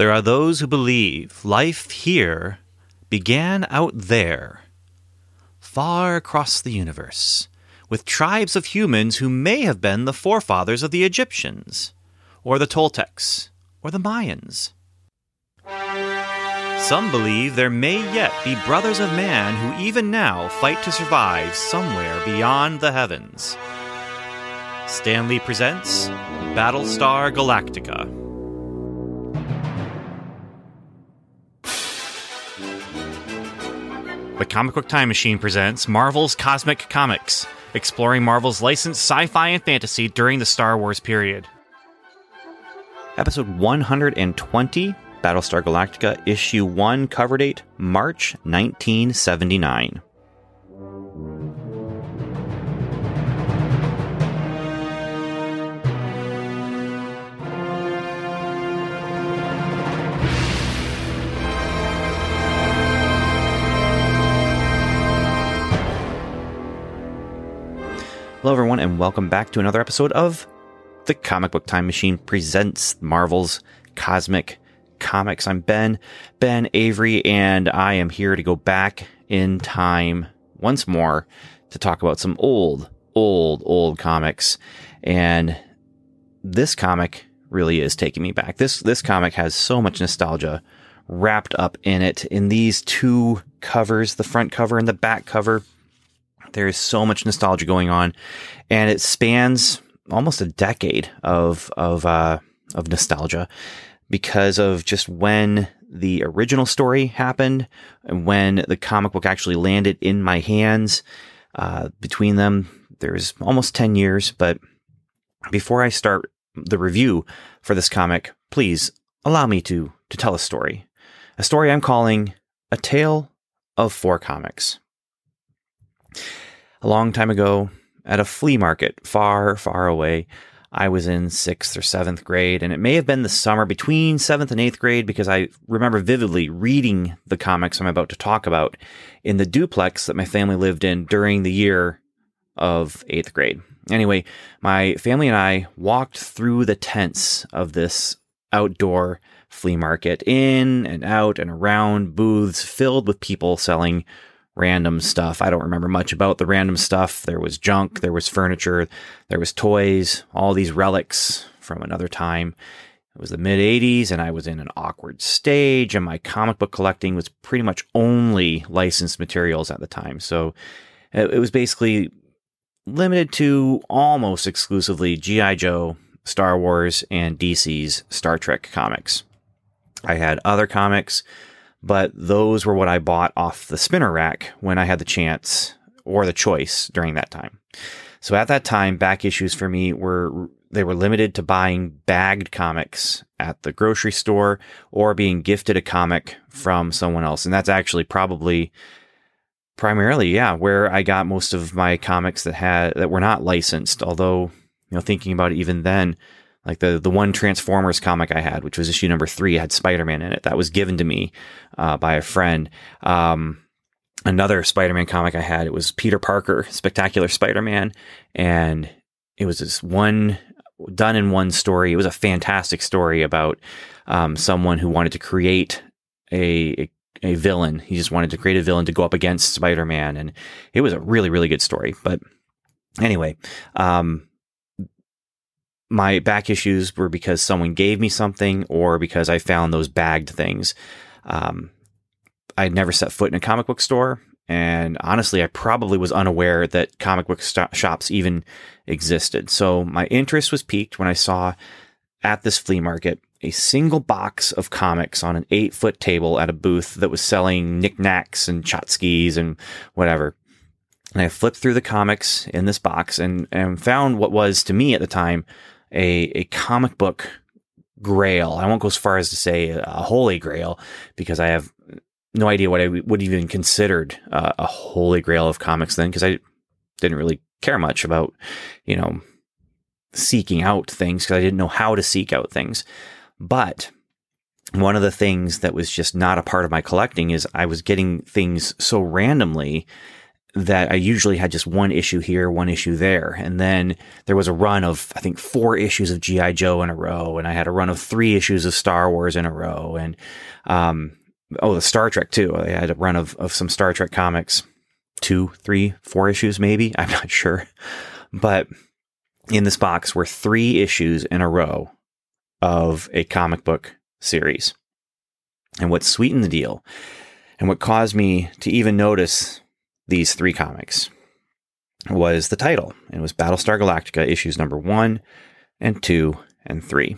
There are those who believe life here began out there, far across the universe, with tribes of humans who may have been the forefathers of the Egyptians, or the Toltecs, or the Mayans. Some believe there may yet be brothers of man who even now fight to survive somewhere beyond the heavens. Stan Lee presents Battlestar Galactica. The Comic Book Time Machine presents Marvel's Cosmic Comics, exploring Marvel's licensed sci fi and fantasy during the Star Wars period. Episode 120, Battlestar Galactica, Issue 1, cover date March 1979. Hello, everyone, and welcome back to another episode of The Comic Book Time Machine presents Marvel's Cosmic Comics. I'm Ben, Ben Avery, and I am here to go back in time once more to talk about some old, old, old comics. And this comic really is taking me back. This, this comic has so much nostalgia wrapped up in it in these two covers, the front cover and the back cover there is so much nostalgia going on, and it spans almost a decade of of uh, of nostalgia because of just when the original story happened and when the comic book actually landed in my hands. Uh, between them, there's almost ten years. But before I start the review for this comic, please allow me to to tell a story, a story I'm calling "A Tale of Four Comics." A long time ago, at a flea market far, far away, I was in sixth or seventh grade, and it may have been the summer between seventh and eighth grade because I remember vividly reading the comics I'm about to talk about in the duplex that my family lived in during the year of eighth grade. Anyway, my family and I walked through the tents of this outdoor flea market in and out and around booths filled with people selling random stuff. I don't remember much about the random stuff. There was junk, there was furniture, there was toys, all these relics from another time. It was the mid 80s and I was in an awkward stage and my comic book collecting was pretty much only licensed materials at the time. So it was basically limited to almost exclusively G.I. Joe, Star Wars, and DC's Star Trek comics. I had other comics but those were what I bought off the spinner rack when I had the chance or the choice during that time. So at that time, back issues for me were they were limited to buying bagged comics at the grocery store or being gifted a comic from someone else. And that's actually probably primarily, yeah, where I got most of my comics that had that were not licensed. Although, you know, thinking about it even then, like the the one Transformers comic I had, which was issue number three, had Spider Man in it. That was given to me uh, by a friend. Um, another Spider Man comic I had, it was Peter Parker, Spectacular Spider Man, and it was this one done in one story. It was a fantastic story about um, someone who wanted to create a, a a villain. He just wanted to create a villain to go up against Spider Man, and it was a really really good story. But anyway, um, my back issues were because someone gave me something or because I found those bagged things. Um, I'd never set foot in a comic book store. And honestly, I probably was unaware that comic book st- shops even existed. So my interest was piqued when I saw at this flea market a single box of comics on an eight foot table at a booth that was selling knickknacks and tchotchkes and whatever. And I flipped through the comics in this box and, and found what was to me at the time a, a comic book grail. I won't go as far as to say a holy grail because I have no idea what I would even considered uh, a holy grail of comics then because I didn't really care much about, you know, seeking out things because I didn't know how to seek out things. But one of the things that was just not a part of my collecting is I was getting things so randomly that I usually had just one issue here, one issue there. And then there was a run of, I think, four issues of G.I. Joe in a row. And I had a run of three issues of Star Wars in a row. And, um, oh, the Star Trek too. I had a run of, of some Star Trek comics, two, three, four issues, maybe. I'm not sure. But in this box were three issues in a row of a comic book series. And what sweetened the deal and what caused me to even notice these three comics was the title. It was Battlestar Galactica issues number one and two and three.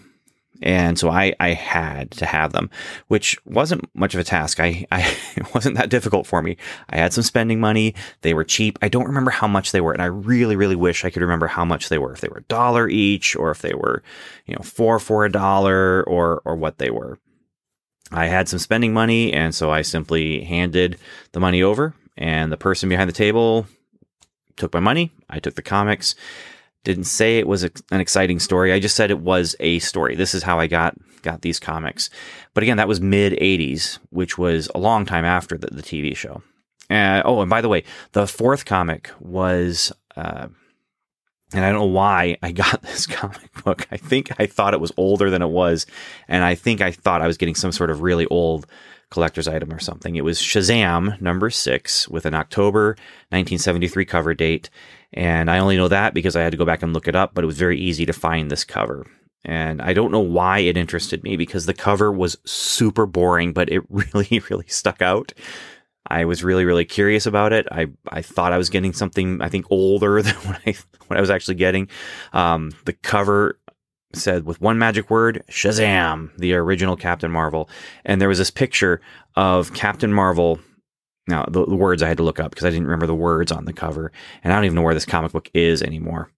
And so I, I had to have them, which wasn't much of a task. I, I, it wasn't that difficult for me. I had some spending money. They were cheap. I don't remember how much they were. And I really, really wish I could remember how much they were. If they were a dollar each or if they were, you know, four for a dollar or, or what they were. I had some spending money. And so I simply handed the money over and the person behind the table took my money. I took the comics. Didn't say it was an exciting story. I just said it was a story. This is how I got got these comics. But again, that was mid '80s, which was a long time after the, the TV show. Uh, oh, and by the way, the fourth comic was. Uh, and I don't know why I got this comic book. I think I thought it was older than it was. And I think I thought I was getting some sort of really old collector's item or something. It was Shazam number six with an October 1973 cover date. And I only know that because I had to go back and look it up, but it was very easy to find this cover. And I don't know why it interested me because the cover was super boring, but it really, really stuck out. I was really, really curious about it. I, I thought I was getting something, I think, older than what I, what I was actually getting. Um, the cover said with one magic word, Shazam, the original Captain Marvel. And there was this picture of Captain Marvel. Now, the, the words I had to look up because I didn't remember the words on the cover. And I don't even know where this comic book is anymore.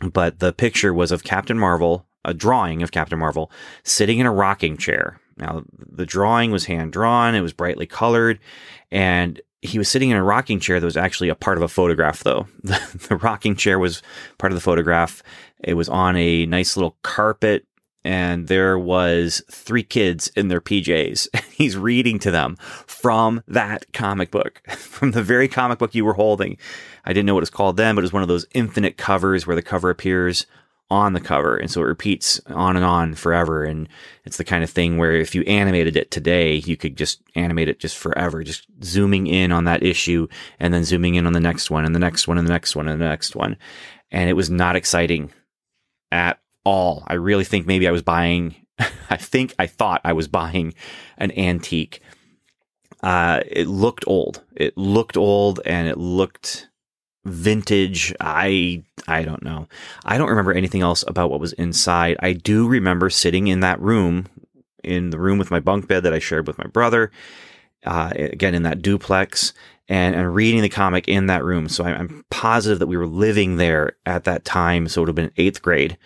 But the picture was of Captain Marvel, a drawing of Captain Marvel, sitting in a rocking chair. Now, the drawing was hand drawn, it was brightly colored, and he was sitting in a rocking chair that was actually a part of a photograph, though. The, the, rocking chair was part of the photograph. It was on a nice little carpet, and there was three kids in their PJs. He's reading to them from that comic book, from the very comic book you were holding. I didn't know what it's called then, but it was one of those infinite covers where the cover appears on the cover. And so it repeats on and on forever. And it's the kind of thing where if you animated it today, you could just animate it just forever, just zooming in on that issue and then zooming in on the next one and the next one and the next one and the next one. And it was not exciting at all. I really think maybe I was buying, I think I thought I was buying an antique. Uh, it looked old. It looked old and it looked vintage. I I don't know. I don't remember anything else about what was inside. I do remember sitting in that room, in the room with my bunk bed that I shared with my brother. Uh, again, in that duplex, and, and reading the comic in that room. So I'm, I'm positive that we were living there at that time. So it would have been eighth grade,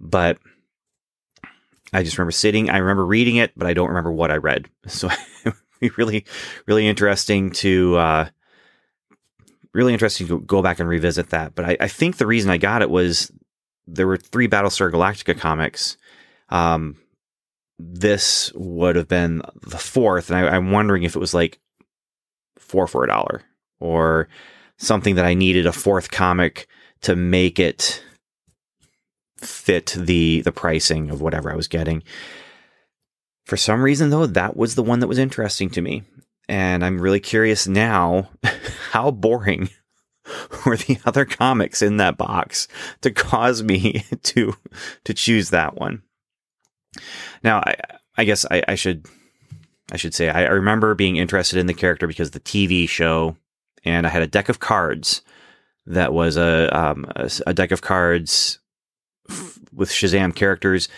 but I just remember sitting. I remember reading it, but I don't remember what I read. So it would be really, really interesting to. Uh, really interesting to go back and revisit that. But I, I, think the reason I got it was there were three Battlestar Galactica comics. Um, this would have been the fourth, and I, I'm wondering if it was like four for a dollar or something that I needed a fourth comic to make it fit the the pricing of whatever I was getting. For some reason though, that was the one that was interesting to me. And I'm really curious now how boring were the other comics in that box to cause me to to choose that one. Now, I, I guess I, I, should I should say I, I remember being interested in the character because the TV show, and I had a deck of cards that was a um, a, a deck of cards with Shazam characters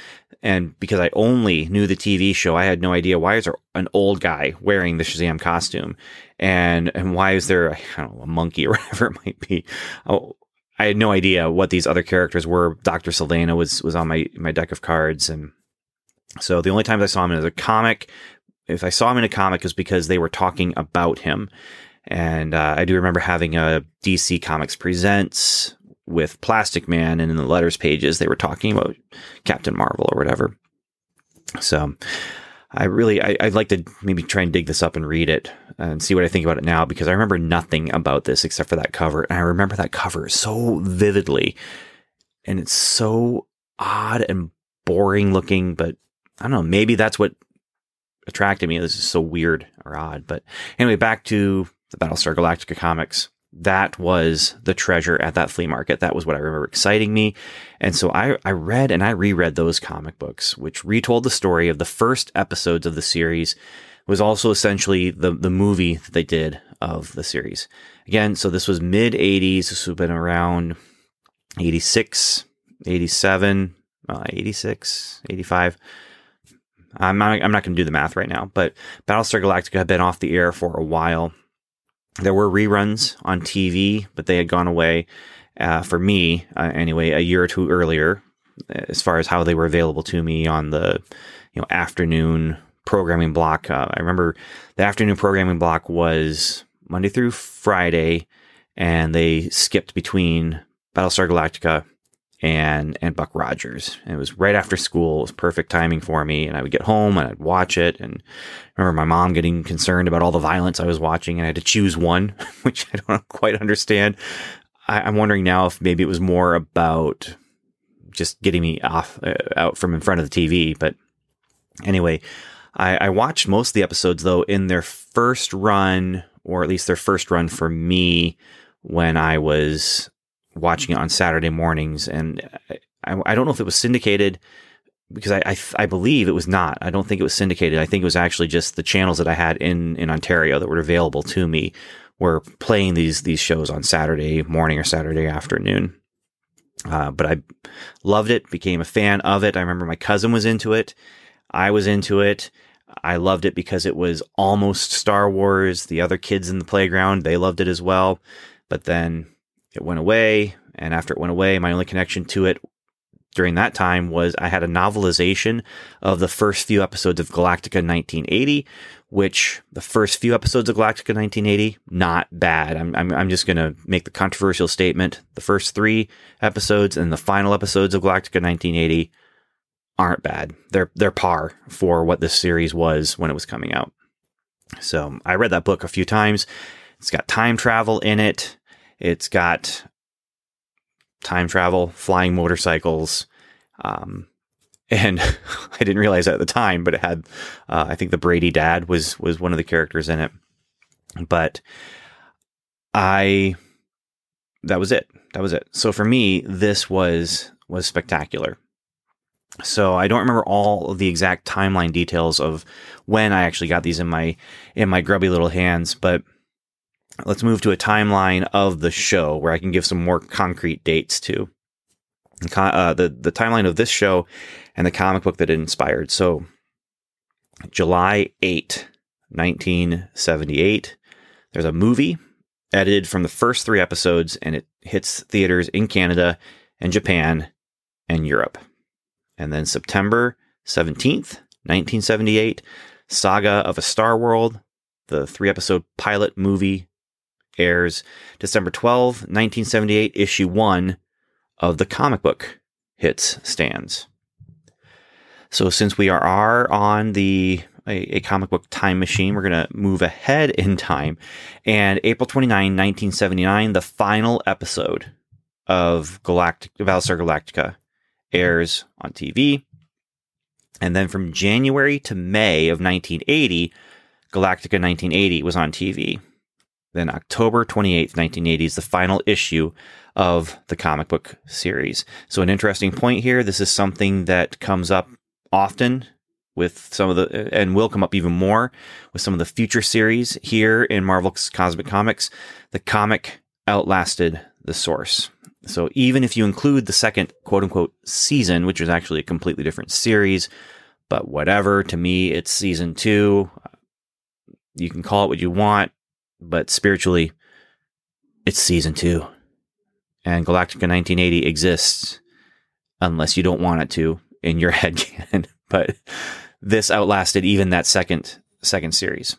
and because I only knew the TV show, I had no idea why is there an old guy wearing the Shazam costume, and and why is there don't know a monkey or whatever it might be. Oh, I had no idea what these other characters were. Doctor Sivana was was on my my deck of cards, and so the only times I saw him in a comic, if I saw him in a comic, is because they were talking about him. And uh, I do remember having a DC Comics Presents with Plastic Man, and in the letters pages they were talking about Captain Marvel or whatever. So, I really, I, would like to maybe try and dig this up and read it and see what I think about it now because I remember nothing about this except for that cover. And I remember that cover so vividly. And it's so odd and boring looking, but I don't know, maybe that's what attracted me. This is so weird or odd. But anyway, back to the Battlestar Galactica comics that was the treasure at that flea market. That was what I remember exciting me. And so I, I read and I reread those comic books, which retold the story of the first episodes of the series. It was also essentially the, the movie that they did of the series. Again, so this was mid 80s. This would have been around 86, 87, uh, 86, 85. I'm not, I'm not going to do the math right now, but Battlestar Galactica had been off the air for a while there were reruns on TV, but they had gone away uh, for me uh, anyway a year or two earlier, as far as how they were available to me on the you know afternoon programming block. Uh, I remember the afternoon programming block was Monday through Friday, and they skipped between Battlestar Galactica and and Buck Rogers. And it was right after school. It was perfect timing for me. And I would get home and I'd watch it. And I remember my mom getting concerned about all the violence I was watching, and I had to choose one, which I don't quite understand. I, am wondering now if maybe it was more about just getting me off uh, out from in front of the TV. But anyway, I, I watched most of the episodes though in their first run, or at least their first run for me when I was watching it on Saturday mornings, and I, I don't know if it was syndicated because I, I, I believe it was not. I don't think it was syndicated. I think it was actually just the channels that I had in in Ontario that were available to me were playing these these shows on Saturday morning or Saturday afternoon. Uh, but I loved it, became a fan of it. I remember my cousin was into it. I was into it. I loved it because it was almost Star Wars. The other kids in the playground, they loved it as well. But then it went away. And after it went away, my only connection to it during that time was I had a novelization of the first few episodes of Galactica 1980, which the first few episodes of Galactica 1980, not bad. I'm, I'm, I'm just going to make the controversial statement. The first three episodes and the final episodes of Galactica 1980 aren't bad. They're, they're par for what this series was when it was coming out. So I read that book a few times. It's got time travel in it. It's got time travel, flying motorcycles. Um, and I didn't realize that at the time, but it had, uh, I think the Brady dad was, was one of the characters in it. But I, that was it. That was it. So for me, this was, was spectacular. So I don't remember all of the exact timeline details of when I actually got these in my, in my grubby little hands, but let's move to a timeline of the show where I can give some more concrete dates to. Uh, the the timeline of this show and the comic book that it inspired. So, July 8, 1978, there's a movie edited from the first three episodes, and it hits theaters in Canada and Japan and Europe. And then September 17th, 1978, Saga of a Star World, the three episode pilot movie airs December 12, 1978, issue 1 of the comic book hits stands. So since we are, on the a, a comic book time machine, we're going to move ahead in time. And April 29, 1979, the final episode of Galactic Battlestar Galactica airs on TV. And then from January to May of 1980, Galactica 1980 was on TV. Then October 28th, 1980 is the final issue of the comic book series. So an interesting point here. This is something that comes up often with some of the, and will come up even more with some of the future series here in Marvel's Cosmic Comics. The comic outlasted the source. So even if you include the second quote unquote season, which is actually a completely different series, but whatever, to me, it's season two. You can call it what you want but spiritually, it's season two. And Galactica 1980 exists unless you don't want it to in your head but this outlasted even that second second series.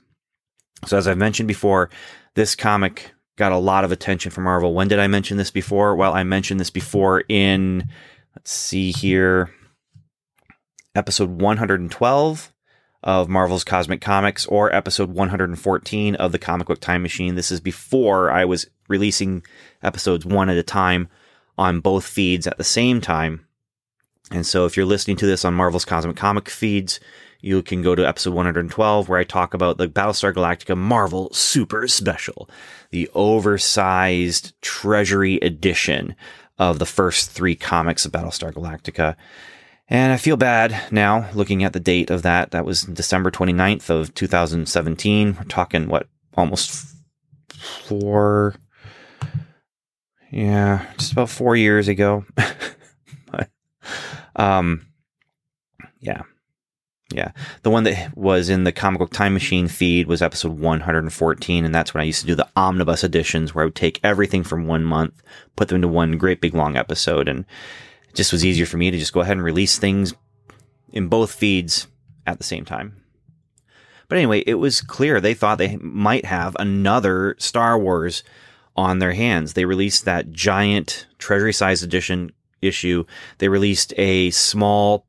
So as I've mentioned before, this comic got a lot of attention from Marvel. When did I mention this before? Well, I mentioned this before in let's see here episode 112 of Marvel's Cosmic Comics or episode 114 of the Comic Book Time Machine. This is before I was releasing episodes one at a time on both feeds at the same time. And so if you're listening to this on Marvel's Cosmic Comic feeds, you can go to episode 112 where I talk about the Battlestar Galactica Marvel Super Special, the oversized treasury edition of the first three comics of Battlestar Galactica. And I feel bad now looking at the date of that. That was December 29th of 2017. We're talking what almost four yeah, just about 4 years ago. but um yeah. Yeah. The one that was in the comic book time machine feed was episode 114. And that's when I used to do the omnibus editions where I would take everything from one month, put them into one great big long episode. And it just was easier for me to just go ahead and release things in both feeds at the same time. But anyway, it was clear they thought they might have another Star Wars on their hands. They released that giant treasury size edition issue. They released a small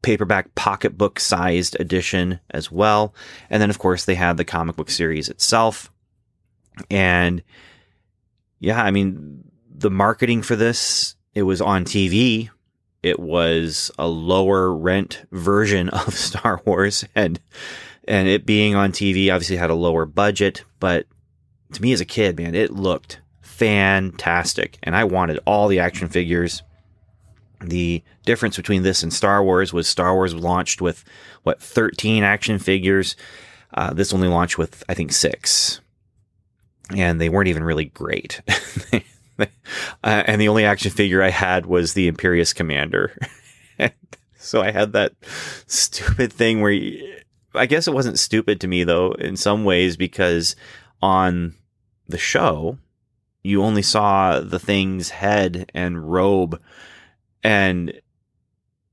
paperback pocketbook sized edition as well. And then, of course, they had the comic book series itself. And yeah, I mean, the marketing for this, it was on TV. It was a lower rent version of Star Wars and and it being on TV obviously had a lower budget, but to me as a kid, man, it looked fantastic and I wanted all the action figures the difference between this and Star Wars was Star Wars launched with what 13 action figures. Uh, this only launched with I think six, and they weren't even really great. uh, and the only action figure I had was the Imperious Commander. so I had that stupid thing where you, I guess it wasn't stupid to me though in some ways because on the show you only saw the thing's head and robe and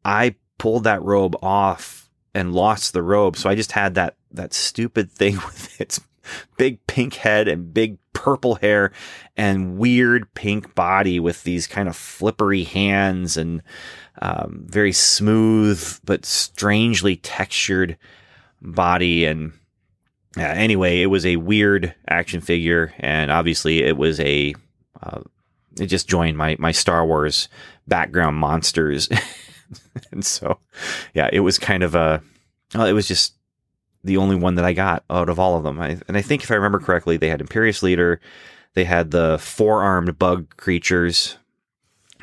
I pulled that robe off and lost the robe. So I just had that, that stupid thing with its big pink head and big purple hair and weird pink body with these kind of flippery hands and um, very smooth but strangely textured body. And uh, anyway, it was a weird action figure, and obviously it was a uh, it just joined my my Star Wars background monsters. and so, yeah, it was kind of a, well, it was just the only one that I got out of all of them. I, and I think if I remember correctly, they had Imperious Leader, they had the four armed bug creatures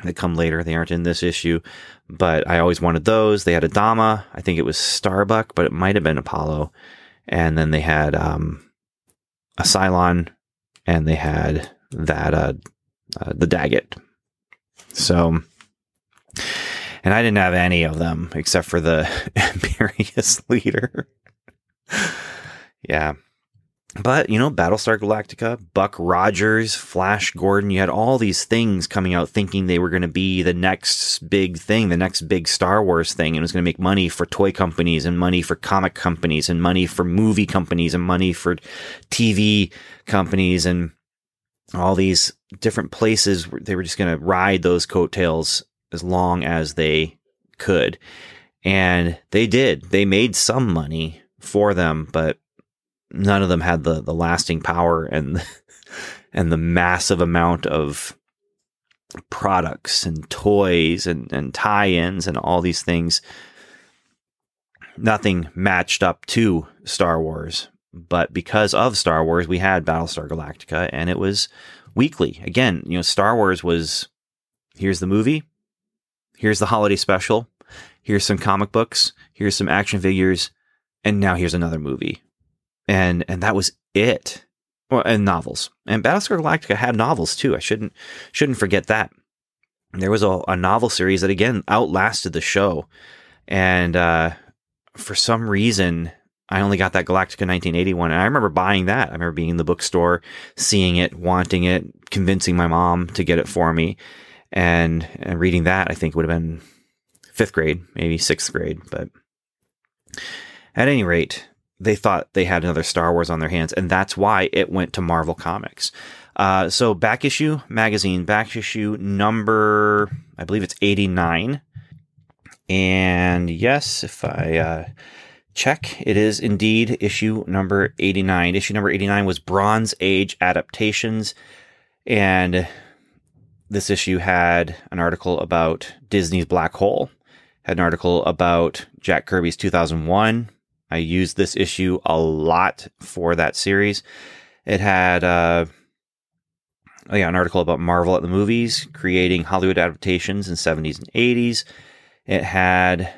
that come later. They aren't in this issue, but I always wanted those. They had Adama. I think it was Starbuck, but it might have been Apollo. And then they had um, a Cylon, and they had that uh, uh, the Daggit. So and I didn't have any of them except for the Imperious leader. yeah. But, you know, Battlestar Galactica, Buck Rogers, Flash Gordon, you had all these things coming out thinking they were going to be the next big thing, the next big Star Wars thing. And it was going to make money for toy companies and money for comic companies and money for movie companies and money for TV companies and all these different places. They were just going to ride those coattails as long as they could. And they did. They made some money for them, but none of them had the, the lasting power and and the massive amount of products and toys and, and tie-ins and all these things. Nothing matched up to Star Wars. But because of Star Wars, we had Battlestar Galactica and it was weekly. Again, you know, Star Wars was here's the movie, here's the holiday special, here's some comic books, here's some action figures, and now here's another movie. And and that was it. Well, and novels. And Battlestar Galactica had novels too. I shouldn't shouldn't forget that. There was a, a novel series that again outlasted the show. And uh, for some reason, I only got that Galactica 1981. And I remember buying that. I remember being in the bookstore, seeing it, wanting it, convincing my mom to get it for me and, and reading that, I think would have been fifth grade, maybe sixth grade. But at any rate, they thought they had another Star Wars on their hands, and that's why it went to Marvel Comics. Uh, so back issue magazine, back issue number, I believe it's 89. And yes, if I uh, check. It is indeed issue number 89. Issue number 89 was Bronze Age Adaptations. And this issue had an article about Disney's Black Hole, had an article about Jack Kirby's 2001. I used this issue a lot for that series. It had uh, oh yeah, an article about Marvel at the movies, creating Hollywood adaptations in 70s and 80s. It had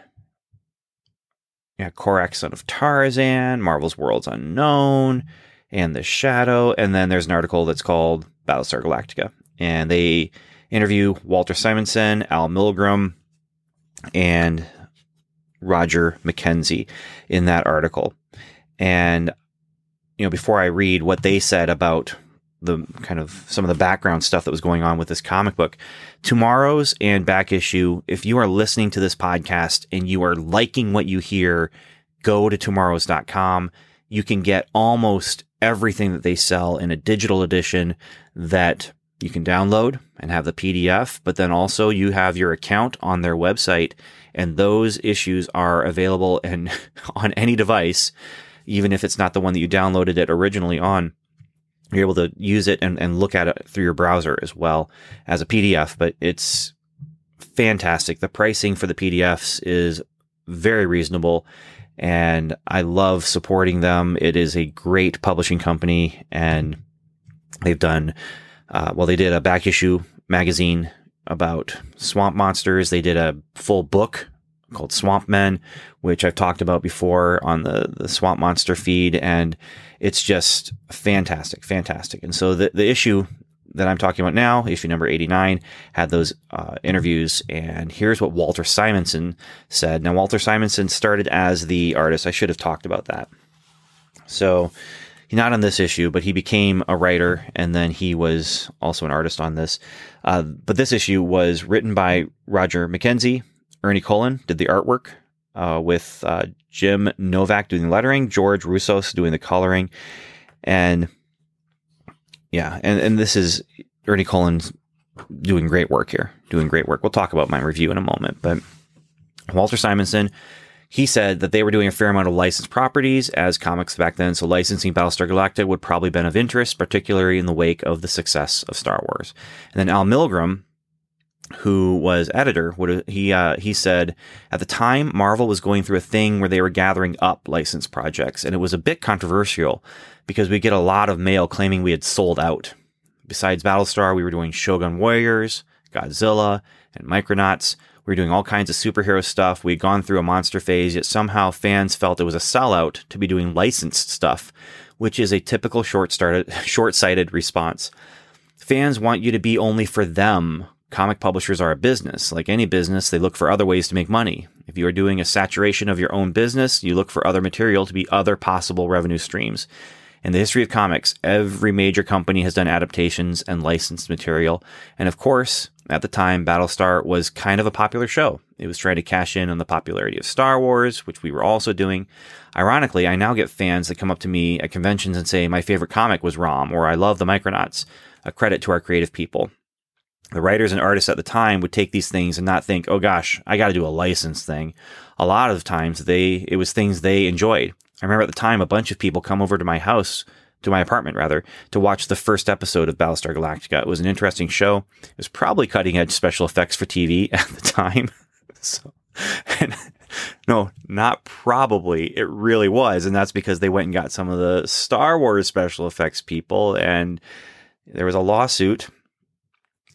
yeah, Korak, son of Tarzan, Marvel's Worlds Unknown, and The Shadow. And then there's an article that's called Battlestar Galactica. And they interview Walter Simonson, Al Milgrom, and Roger McKenzie in that article. And, you know, before I read what they said about the kind of some of the background stuff that was going on with this comic book. TwoMorrows and back issue, if you are listening to this podcast and you are liking what you hear, go to twomorrows.com. You can get almost everything that they sell in a digital edition that you can download and have the PDF, but then also you have your account on their website and those issues are available and on any device, even if it's not the one that you downloaded it originally on you're able to use it and, and look at it through your browser as well as a PDF, but it's fantastic. The pricing for the PDFs is very reasonable and I love supporting them. It is a great publishing company and they've done, uh, well, they did a back issue magazine about swamp monsters. They did a full book called Swamp Men, which I've talked about before on the, the Swamp Monster feed. And it's just fantastic, fantastic. And so the, the issue that I'm talking about now, issue number 89, had those uh, interviews. And here's what Walter Simonson said. Now, Walter Simonson started as the artist. I should have talked about that. So, not on this issue, but he became a writer and then he was also an artist on this. Uh, but this issue was written by Roger McKenzie, Ernie Colón did the artwork uh, with uh, Jim Novak doing the lettering, George Roussos doing the coloring, and yeah, and and this is Ernie Colón's doing great work here, doing great work. We'll talk about my review in a moment, but Walter Simonson. He said that they were doing a fair amount of licensed properties as comics back then, so licensing Battlestar Galactica would probably been of interest, particularly in the wake of the success of Star Wars. And then Al Milgrom, who was editor, would he uh, he said at the time Marvel was going through a thing where they were gathering up licensed projects, and it was a bit controversial because we get a lot of mail claiming we had sold out. Besides Battlestar, we were doing Shogun Warriors, Godzilla, and Micronauts. We were doing all kinds of superhero stuff. We had gone through a monster phase, yet somehow fans felt it was a sellout to be doing licensed stuff, which is a typical short-started, short-sighted response. Fans want you to be only for them comic publishers are a business. Like any business, they look for other ways to make money. If you are doing a saturation of your own business, you look for other material to be other possible revenue streams. In the history of comics, every major company has done adaptations and licensed material. And of course, at the time, Battlestar was kind of a popular show. It was trying to cash in on the popularity of Star Wars, which we were also doing. Ironically, I now get fans that come up to me at conventions and say, my favorite comic was Rom, or I love the Micronauts. A credit to our creative people the writers and artists at the time would take these things and not think, oh gosh, I got to do a license thing. A lot of times they, it was things they enjoyed. I remember at the time a bunch of people come over to my house, to my apartment rather, to watch the first episode of Battlestar Galactica. It was an interesting show. It was probably cutting edge special effects for TV at the time. so, and, no, not probably. It really was. And that's because they went and got some of the Star Wars special effects people and there was a lawsuit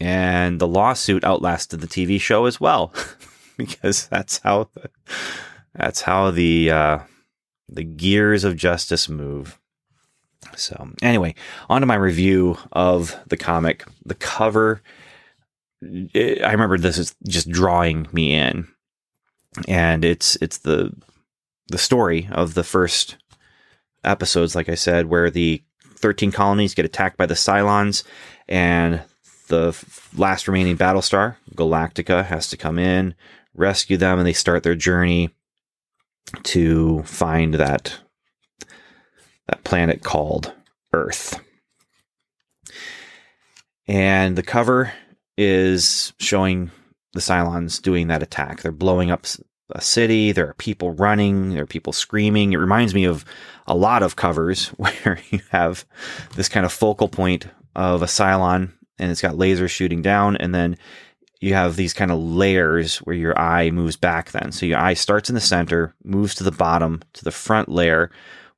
and the lawsuit outlasted the TV show as well, because that's how the, that's how the uh, the gears of justice move. So anyway, on to my review of the comic. The cover, it, I remember this is just drawing me in, and it's it's the the story of the first episodes, like I said, where the 13 colonies get attacked by the Cylons, and the last remaining Battlestar, Galactica, has to come in, rescue them, and they start their journey to find that that planet called Earth. And the cover is showing the Cylons doing that attack. They're blowing up a city. There are people running. There are people screaming. It reminds me of a lot of covers where you have this kind of focal point of a Cylon and it's got lasers shooting down. And then you have these kind of layers where your eye moves back then. So your eye starts in the center, moves to the bottom, to the front layer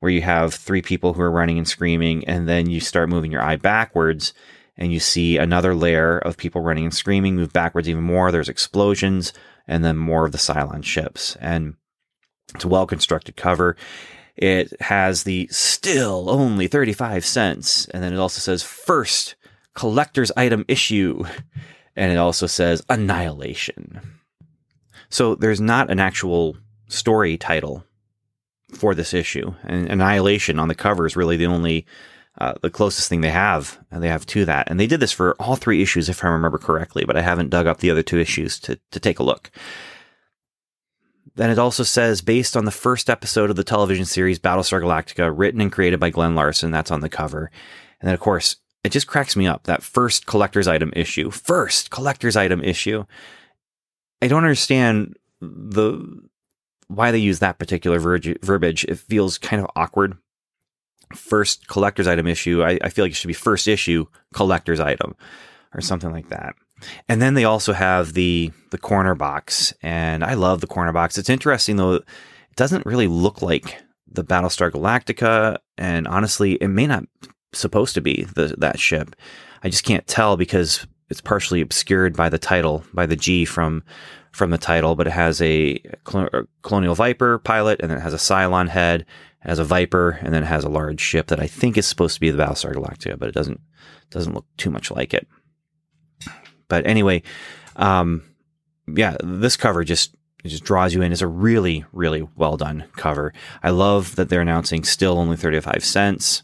where you have three people who are running and screaming. And then you start moving your eye backwards and you see another layer of people running and screaming, move backwards even more. There's explosions and then more of the Cylon ships. And it's a well constructed cover. It has the still only 35 cents. And then it also says first collector's item issue. And it also says Annihilation. So there's not an actual story title for this issue. And Annihilation on the cover is really the only, uh, the closest thing they have. They have to that. And they did this for all three issues, if I remember correctly, but I haven't dug up the other two issues to, to take a look. Then it also says, based on the first episode of the television series Battlestar Galactica, written and created by Glen Larson. That's on the cover. And then, of course, it just cracks me up that first collector's item issue. First collector's item issue. I don't understand the why they use that particular verbiage. It feels kind of awkward. First collector's item issue. I, I feel like it should be first issue collector's item or something like that. And then they also have the the corner box, and I love the corner box. It's interesting though; it doesn't really look like the Battlestar Galactica, and honestly, it may not supposed to be the, that ship. I just can't tell because it's partially obscured by the title, by the G from from the title, but it has a Colonial Viper pilot, and then it has a Cylon head, it has a Viper, and then it has a large ship that I think is supposed to be the Battlestar Galactica, but it doesn't doesn't look too much like it. But anyway, um, yeah, this cover just it just draws you in. It's a really really well done cover. I love that they're announcing still only thirty five cents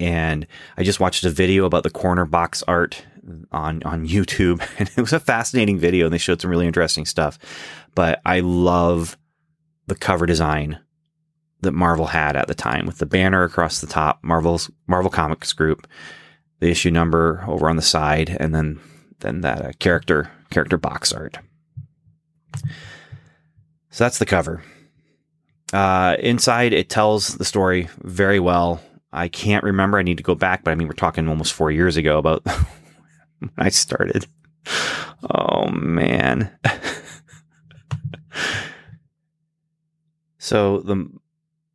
and I just watched a video about the corner box art on on YouTube, and it was a fascinating video, and they showed some really interesting stuff. But I love the cover design that Marvel had at the time, with the banner across the top, Marvel's Marvel Comics Group, the issue number over on the side, and then then that uh, character character box art. So that's the cover. Uh, inside, it tells the story very well. I can't remember. I need to go back, but I mean, we're talking almost four years ago about I started. Oh man. so the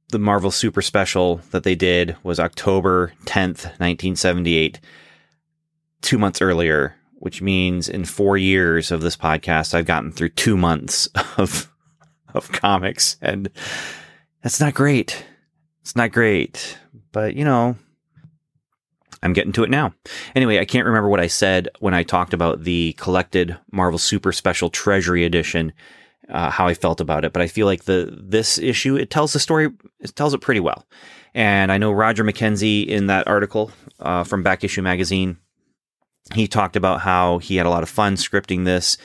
the Marvel Super Special that they did was October 10th, 1978, 2 months earlier, which means in 4 years of this podcast I've gotten through 2 months of of comics and that's not great. It's not great but you know, I'm getting to it now. Anyway, I can't remember what I said when I talked about the collected Marvel Super Special Treasury Edition, uh, how I felt about it. But I feel like the this issue it tells the story, it tells it pretty well. And I know Roger McKenzie in that article uh, from Back Issue Magazine, he talked about how he had a lot of fun scripting this.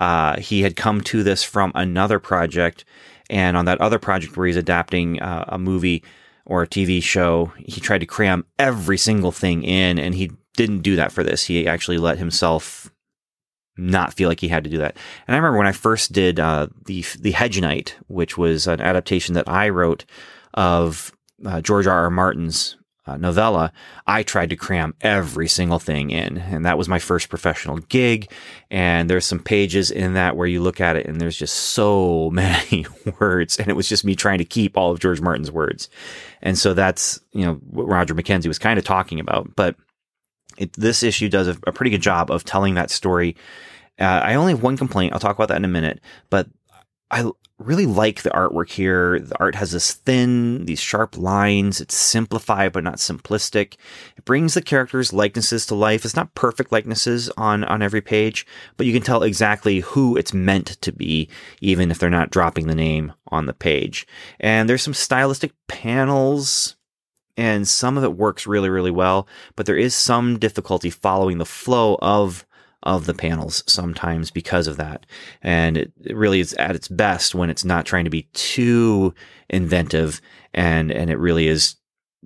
Uh, he had come to this from another project, and on that other project where he's adapting uh, a movie or a TV show, he tried to cram every single thing in, and he didn't do that for this. He actually let himself not feel like he had to do that. And I remember when I first did uh, the the Hedge Knight, which was an adaptation that I wrote of uh, George R. R. Martin's uh, novella, I tried to cram every single thing in. And that was my first professional gig. And there's some pages in that where you look at it and there's just so many words. And it was just me trying to keep all of George Martin's words. And so that's, you know, what Roger McKenzie was kind of talking about. But it, this issue does a, a, pretty good job of telling that story. Uh, I only have one complaint. I'll talk about that in a minute. But I really like the artwork here. The art has this thin, these sharp lines. It's simplified but not simplistic. It brings the characters' likenesses to life. It's not perfect likenesses on on every page, but you can tell exactly who it's meant to be, even if they're not dropping the name on the page. And there's some stylistic panels. And some of it works really, really well, but there is some difficulty following the flow of of the panels sometimes because of that. And it, really is at its best when it's not trying to be too inventive and, and it really is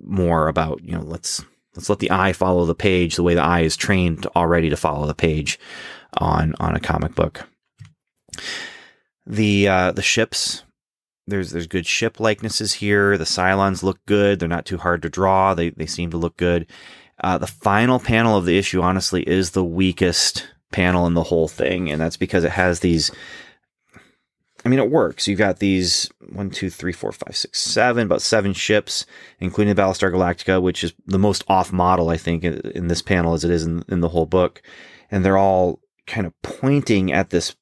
more about, you know, let's, let's let the eye follow the page the way the eye is trained already to follow the page on, on a comic book. The uh, the ships there's there's good ship likenesses here. The Cylons look good. They're not too hard to draw. They they seem to look good. Uh, the final panel of the issue, honestly, is the weakest panel in the whole thing, and that's because it has these. I mean, it works. You've got these one, two, three, four, five, six, seven, about seven ships, including the Battlestar Galactica, which is the most off model, I think, in this panel as it is in, in the whole book. And they're all kind of pointing at this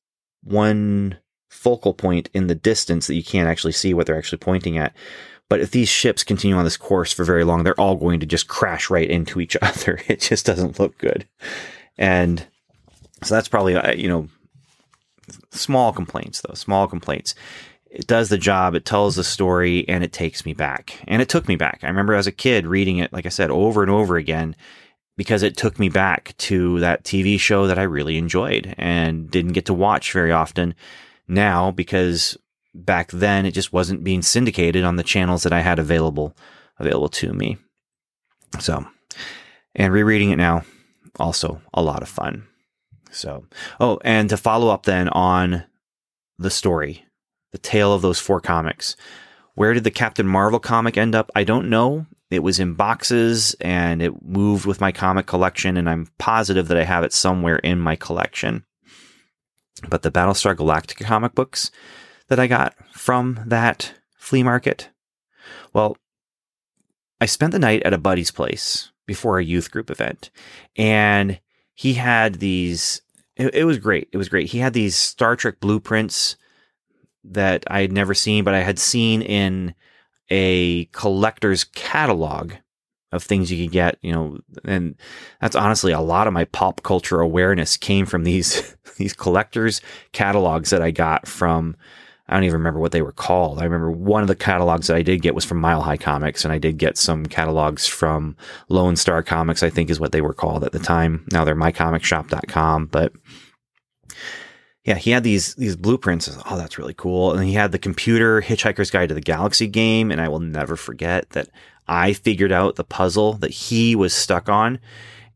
one focal point in the distance that you can't actually see what they're actually pointing at. But if these ships continue on this course for very long, they're all going to just crash right into each other. It just doesn't look good. And so that's probably, uh, you know, small complaints though, small complaints. It does the job, it tells the story, and it takes me back. And it took me back. I remember as a kid reading it, like I said, over and over again because it took me back to that TV show that I really enjoyed and didn't get to watch very often now because back then it just wasn't being syndicated on the channels that I had available available to me. So, and rereading it now also a lot of fun. So, oh, and to follow up then on the story, the tale of those four comics. Where did the Captain Marvel comic end up? I don't know. It was in boxes and it moved with my comic collection, and I'm positive that I have it somewhere in my collection. But the Battlestar Galactica comic books that I got from that flea market, well, I spent the night at a buddy's place before a youth group event, and he had these. It, it was great. It was great. He had these Star Trek blueprints that I had never seen, but I had seen in a collector's catalog of things you could get, you know, and that's honestly a lot of my pop culture awareness came from these these collectors catalogs that I got from I don't even remember what they were called. I remember one of the catalogs that I did get was from Mile High Comics, and I did get some catalogs from Lone Star Comics, I think is what they were called at the time. Now they're mycomicshop.com, but yeah, he had these these blueprints. Oh, that's really cool. And he had the computer Hitchhiker's Guide to the Galaxy game, and I will never forget that I figured out the puzzle that he was stuck on.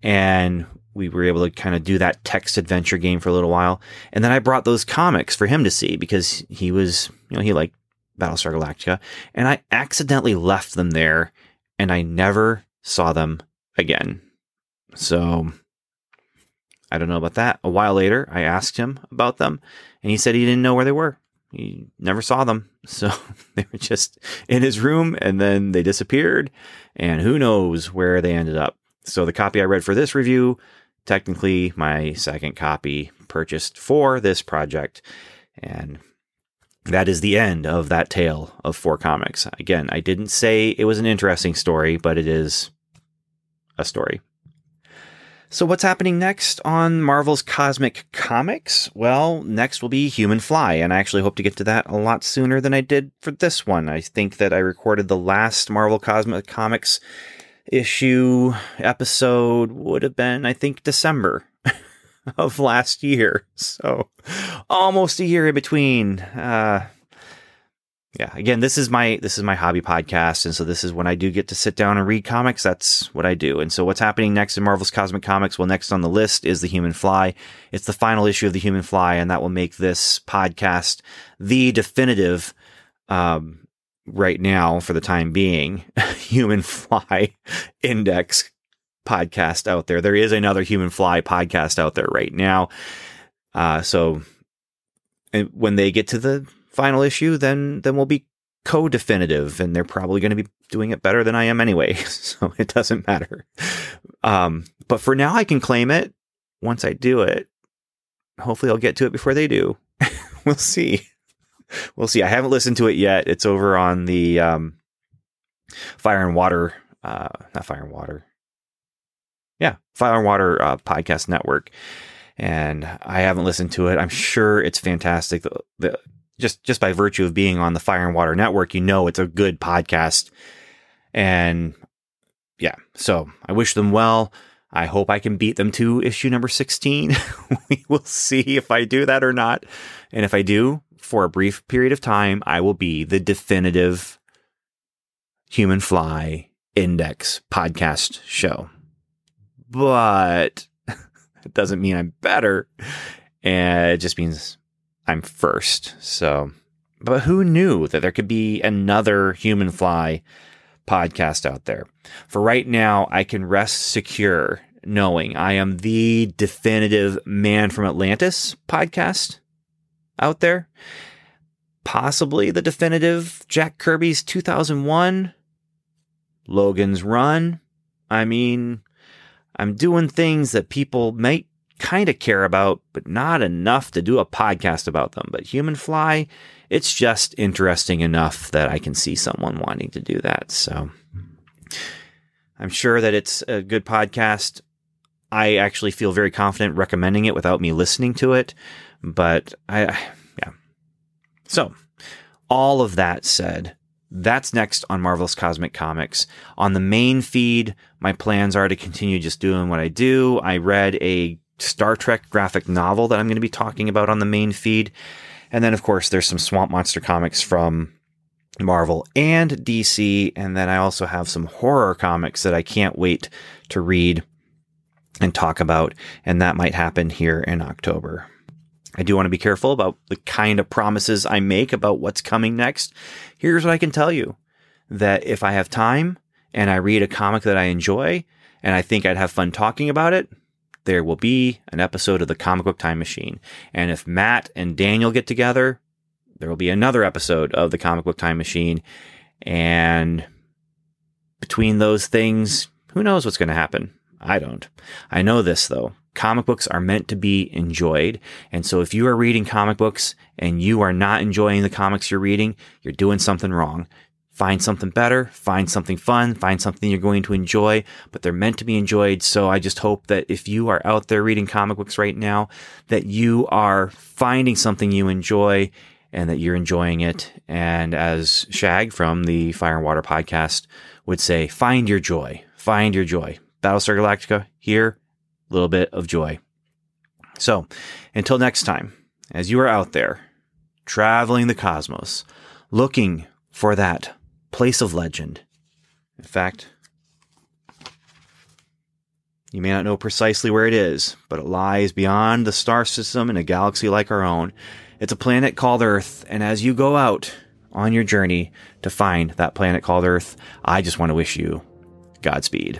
And we were able to kind of do that text adventure game for a little while. And then I brought those comics for him to see because he was, you know, he liked Battlestar Galactica. And I accidentally left them there and I never saw them again. So I don't know about that. A while later, I asked him about them and he said he didn't know where they were he never saw them. So they were just in his room and then they disappeared. And who knows where they ended up. So the copy I read for this review, technically my second copy purchased for this project. And that is the end of that tale of four comics. Again, I didn't say it was an interesting story, but it is a story. So, what's happening next on Marvel's Cosmic Comics? Well, next will be Human Fly, and I actually hope to get to that a lot sooner than I did for this one. I think that I recorded the last Marvel Cosmic Comics issue episode would have been, I think, December of last year. So, almost a year in between. Uh, yeah again this is my this is my hobby podcast and so this is when i do get to sit down and read comics that's what i do and so what's happening next in marvel's cosmic comics well next on the list is the human fly it's the final issue of the human fly and that will make this podcast the definitive um, right now for the time being human fly index podcast out there there is another human fly podcast out there right now uh, so when they get to the final issue, then then we'll be co-definitive, and they're probably going to be doing it better than I am anyway, so it doesn't matter. Um, but for now, I can claim it. Once I do it, hopefully, I'll get to it before they do. we'll see. We'll see. I haven't listened to it yet. It's over on the um, Fire and Water, uh, not Fire and Water. Yeah, Fire and Water uh, podcast network and I haven't listened to it. I'm sure it's fantastic. The, the just just by virtue of being on the Fire and Water Network, you know it's a good podcast. And yeah, so I wish them well. I hope I can beat them to issue number 16. we will see if I do that or not. And if I do, for a brief period of time, I will be the definitive Human Fly Index podcast show. But it doesn't mean I'm better. And it just means I'm first. So, but who knew that there could be another Human Fly podcast out there? For right now, I can rest secure knowing I am the definitive Man from Atlantis podcast out there. Possibly the definitive Jack Kirby's 2001 Logan's Run. I mean, I'm doing things that people might kind of care about, but not enough to do a podcast about them. But Human Fly, it's just interesting enough that I can see someone wanting to do that. So I'm sure that it's a good podcast. I actually feel very confident recommending it without me listening to it. But I, yeah. So, all of that said, that's next on Marvelous Cosmic Comics. On the main feed, my plans are to continue just doing what I do. I read a Star Trek graphic novel that I'm going to be talking about on the main feed. And then, of course, there's some Swamp Monster comics from Marvel and DC. And then I also have some horror comics that I can't wait to read and talk about. And that might happen here in October. I do want to be careful about the kind of promises I make about what's coming next. Here's what I can tell you that if I have time and I read a comic that I enjoy and I think I'd have fun talking about it, there will be an episode of the Comic Book Time Machine. And if Matt and Daniel get together, there will be another episode of the Comic Book Time Machine. And between those things, who knows what's going to happen? I don't. I know this though comic books are meant to be enjoyed. And so if you are reading comic books and you are not enjoying the comics you're reading, you're doing something wrong. Find something better, find something fun, find something you're going to enjoy, but they're meant to be enjoyed. So I just hope that if you are out there reading comic books right now, that you are finding something you enjoy and that you're enjoying it. And as Shag from the Fire and Water podcast would say, find your joy, find your joy. Battlestar Galactica here little bit of joy. So, until next time, as you are out there traveling the cosmos, looking for that place of legend. In fact, you may not know precisely where it is, but it lies beyond the star system in a galaxy like our own. It's a planet called Earth, and as you go out on your journey to find that planet called Earth, I just want to wish you Godspeed.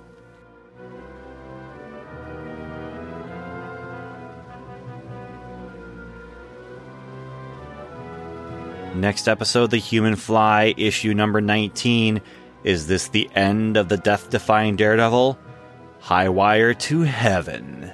Next episode, The Human Fly, issue number 19. Is this the end of the death defying Daredevil? High wire to heaven.